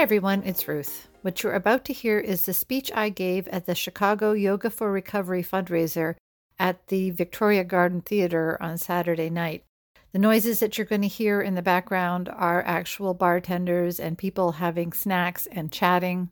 Everyone. It's Ruth. What you're about to hear is the speech I gave at the Chicago Yoga for Recovery fundraiser at the Victoria Garden Theater on Saturday night. The noises that you're going to hear in the background are actual bartenders and people having snacks and chatting.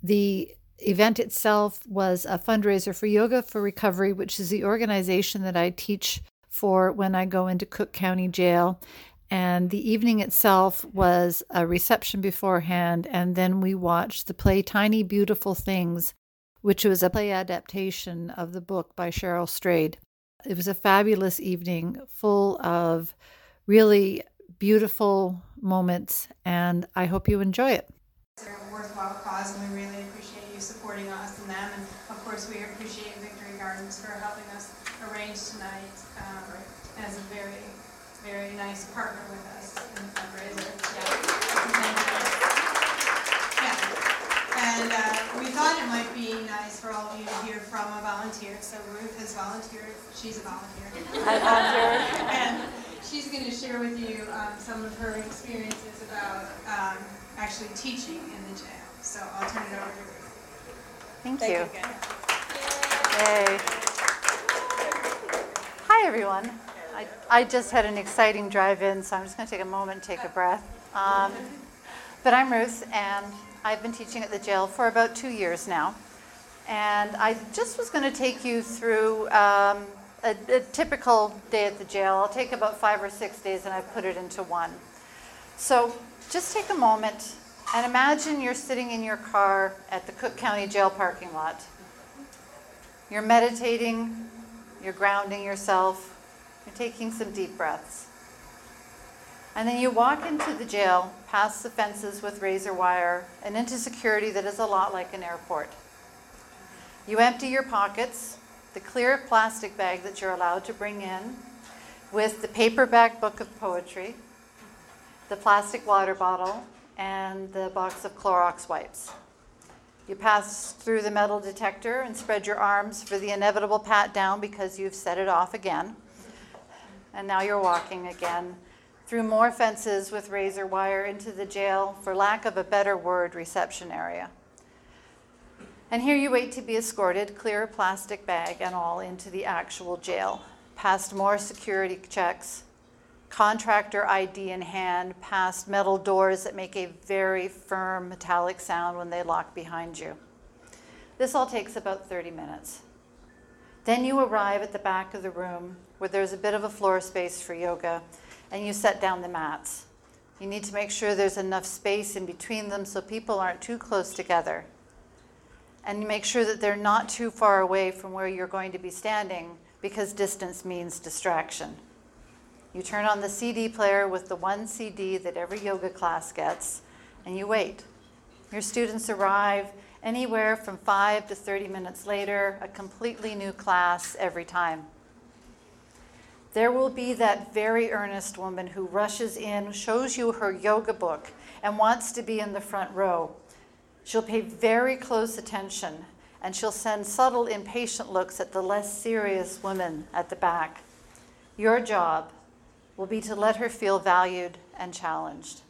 The event itself was a fundraiser for Yoga for Recovery, which is the organization that I teach for when I go into Cook County Jail. And the evening itself was a reception beforehand, and then we watched the play Tiny Beautiful Things, which was a play adaptation of the book by Cheryl Strayed. It was a fabulous evening full of really beautiful moments, and I hope you enjoy it. It's a worthwhile cause, and we really appreciate you supporting us and them. And of course, we appreciate Victory Gardens for helping us arrange tonight um, as a very very nice partner with us in the fundraiser. Yeah. yeah. And uh, we thought it might be nice for all of you to hear from a volunteer. So Ruth has volunteered. She's a volunteer. I volunteer. and she's going to share with you um, some of her experiences about um, actually teaching in the jail. So I'll turn it over to Ruth. Thank, Thank you. you. Yay. Hi, everyone. I, I just had an exciting drive in, so I'm just going to take a moment take a breath. Um, but I'm Ruth, and I've been teaching at the jail for about two years now. And I just was going to take you through um, a, a typical day at the jail. I'll take about five or six days, and I've put it into one. So just take a moment and imagine you're sitting in your car at the Cook County Jail parking lot. You're meditating, you're grounding yourself, you're taking some deep breaths. And then you walk into the jail, past the fences with razor wire, and into security that is a lot like an airport. You empty your pockets, the clear plastic bag that you're allowed to bring in, with the paperback book of poetry, the plastic water bottle, and the box of Clorox wipes. You pass through the metal detector and spread your arms for the inevitable pat down because you've set it off again and now you're walking again through more fences with razor wire into the jail, for lack of a better word, reception area. And here you wait to be escorted, clear plastic bag and all, into the actual jail, past more security checks, contractor ID in hand, past metal doors that make a very firm metallic sound when they lock behind you. This all takes about 30 minutes. Then you arrive at the back of the room where there's a bit of a floor space for yoga, and you set down the mats. You need to make sure there's enough space in between them so people aren't too close together. And you make sure that they're not too far away from where you're going to be standing because distance means distraction. You turn on the CD player with the one CD that every yoga class gets, and you wait. Your students arrive anywhere from five to 30 minutes later, a completely new class every time. There will be that very earnest woman who rushes in, shows you her yoga book, and wants to be in the front row. She'll pay very close attention and she'll send subtle, impatient looks at the less serious women at the back. Your job will be to let her feel valued and challenged.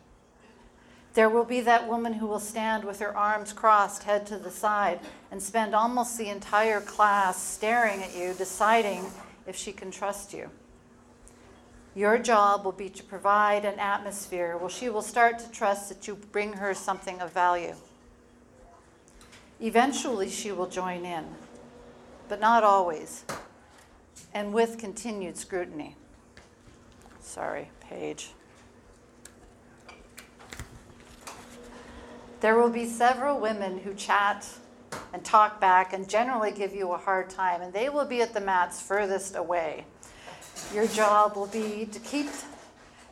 There will be that woman who will stand with her arms crossed, head to the side, and spend almost the entire class staring at you, deciding if she can trust you. Your job will be to provide an atmosphere where she will start to trust that you bring her something of value. Eventually, she will join in, but not always, and with continued scrutiny. Sorry, page. There will be several women who chat and talk back and generally give you a hard time, and they will be at the mats furthest away. Your job will be to keep,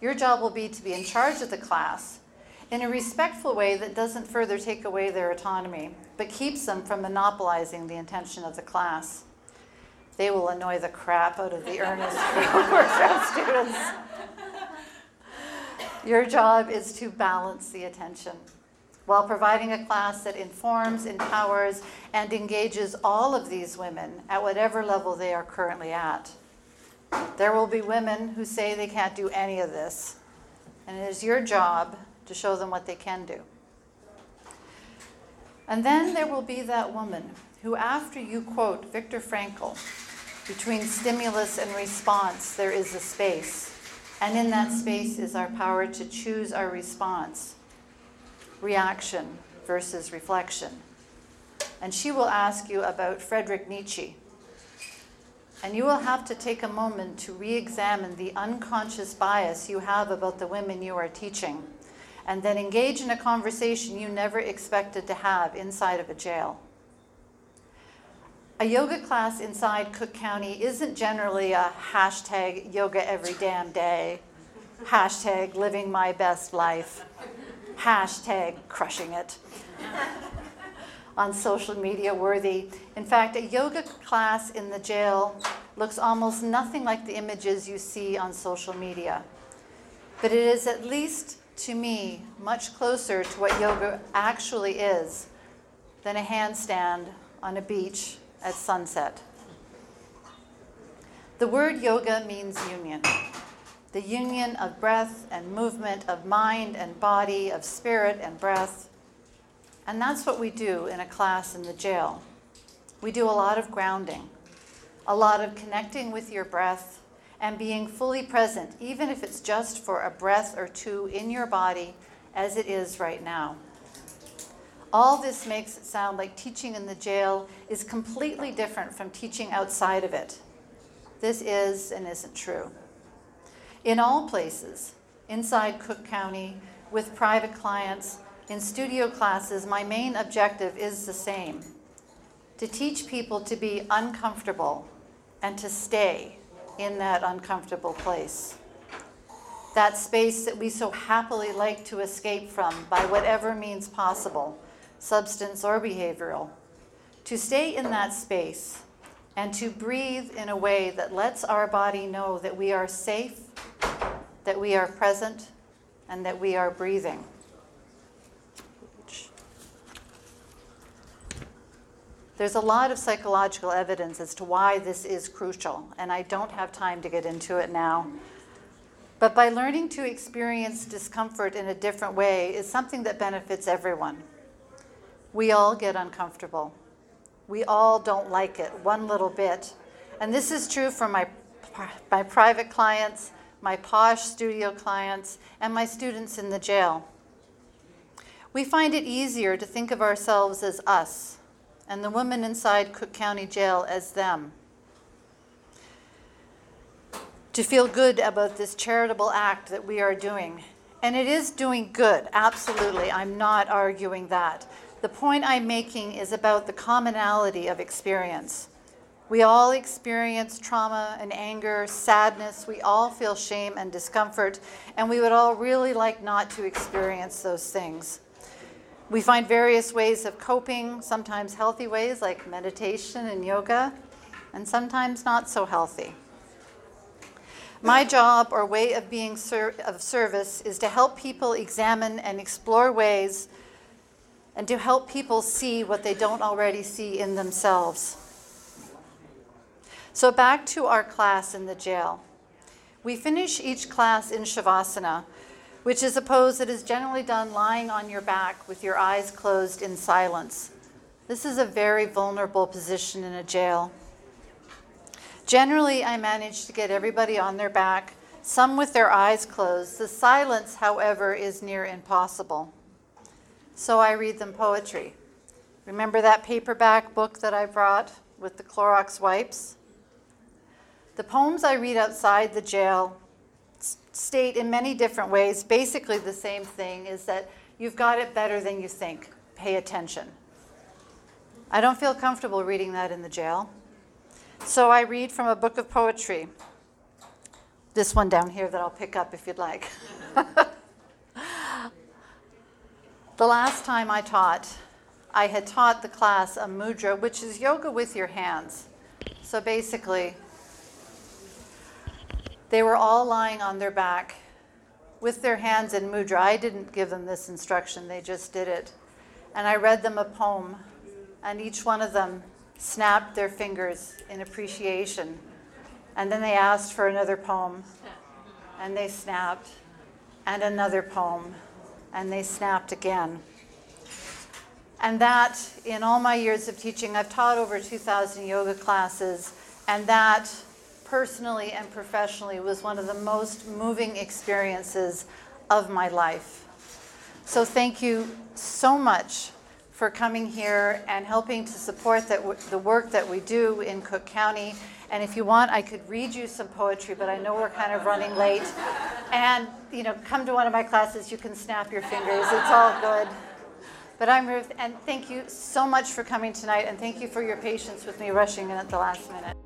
your job will be to be in charge of the class in a respectful way that doesn't further take away their autonomy, but keeps them from monopolizing the attention of the class. They will annoy the crap out of the earnest students. Your job is to balance the attention while providing a class that informs, empowers, and engages all of these women at whatever level they are currently at. There will be women who say they can't do any of this, and it is your job to show them what they can do. And then there will be that woman who, after you quote Viktor Frankl, between stimulus and response, there is a space. And in that space is our power to choose our response reaction versus reflection. And she will ask you about Friedrich Nietzsche. And you will have to take a moment to re examine the unconscious bias you have about the women you are teaching, and then engage in a conversation you never expected to have inside of a jail. A yoga class inside Cook County isn't generally a hashtag yoga every damn day, hashtag living my best life, hashtag crushing it on social media worthy. In fact, a yoga class in the jail looks almost nothing like the images you see on social media. But it is at least to me much closer to what yoga actually is than a handstand on a beach at sunset. The word yoga means union the union of breath and movement, of mind and body, of spirit and breath. And that's what we do in a class in the jail. We do a lot of grounding, a lot of connecting with your breath and being fully present, even if it's just for a breath or two in your body as it is right now. All this makes it sound like teaching in the jail is completely different from teaching outside of it. This is and isn't true. In all places, inside Cook County, with private clients, in studio classes, my main objective is the same to teach people to be uncomfortable and to stay in that uncomfortable place. That space that we so happily like to escape from by whatever means possible, substance or behavioral. To stay in that space and to breathe in a way that lets our body know that we are safe, that we are present, and that we are breathing. There's a lot of psychological evidence as to why this is crucial, and I don't have time to get into it now. But by learning to experience discomfort in a different way is something that benefits everyone. We all get uncomfortable. We all don't like it one little bit. And this is true for my, my private clients, my posh studio clients, and my students in the jail. We find it easier to think of ourselves as us and the women inside Cook County Jail as them. To feel good about this charitable act that we are doing. And it is doing good, absolutely. I'm not arguing that. The point I'm making is about the commonality of experience. We all experience trauma and anger, sadness. We all feel shame and discomfort, and we would all really like not to experience those things. We find various ways of coping, sometimes healthy ways like meditation and yoga, and sometimes not so healthy. My job or way of being ser- of service is to help people examine and explore ways and to help people see what they don't already see in themselves. So, back to our class in the jail. We finish each class in Shavasana, which is a pose that is generally done lying on your back with your eyes closed in silence. This is a very vulnerable position in a jail. Generally, I manage to get everybody on their back, some with their eyes closed. The silence, however, is near impossible. So I read them poetry. Remember that paperback book that I brought with the Clorox wipes? The poems I read outside the jail state in many different ways basically the same thing is that you've got it better than you think. Pay attention. I don't feel comfortable reading that in the jail. So I read from a book of poetry. This one down here that I'll pick up if you'd like. the last time I taught, I had taught the class a mudra, which is yoga with your hands. So basically, they were all lying on their back with their hands in mudra. I didn't give them this instruction, they just did it. And I read them a poem, and each one of them snapped their fingers in appreciation. And then they asked for another poem, and they snapped, and another poem, and they snapped again. And that, in all my years of teaching, I've taught over 2,000 yoga classes, and that personally and professionally was one of the most moving experiences of my life. So thank you so much for coming here and helping to support w- the work that we do in Cook County. And if you want, I could read you some poetry, but I know we're kind of running late. And, you know, come to one of my classes, you can snap your fingers, it's all good. But I'm Ruth, and thank you so much for coming tonight, and thank you for your patience with me rushing in at the last minute.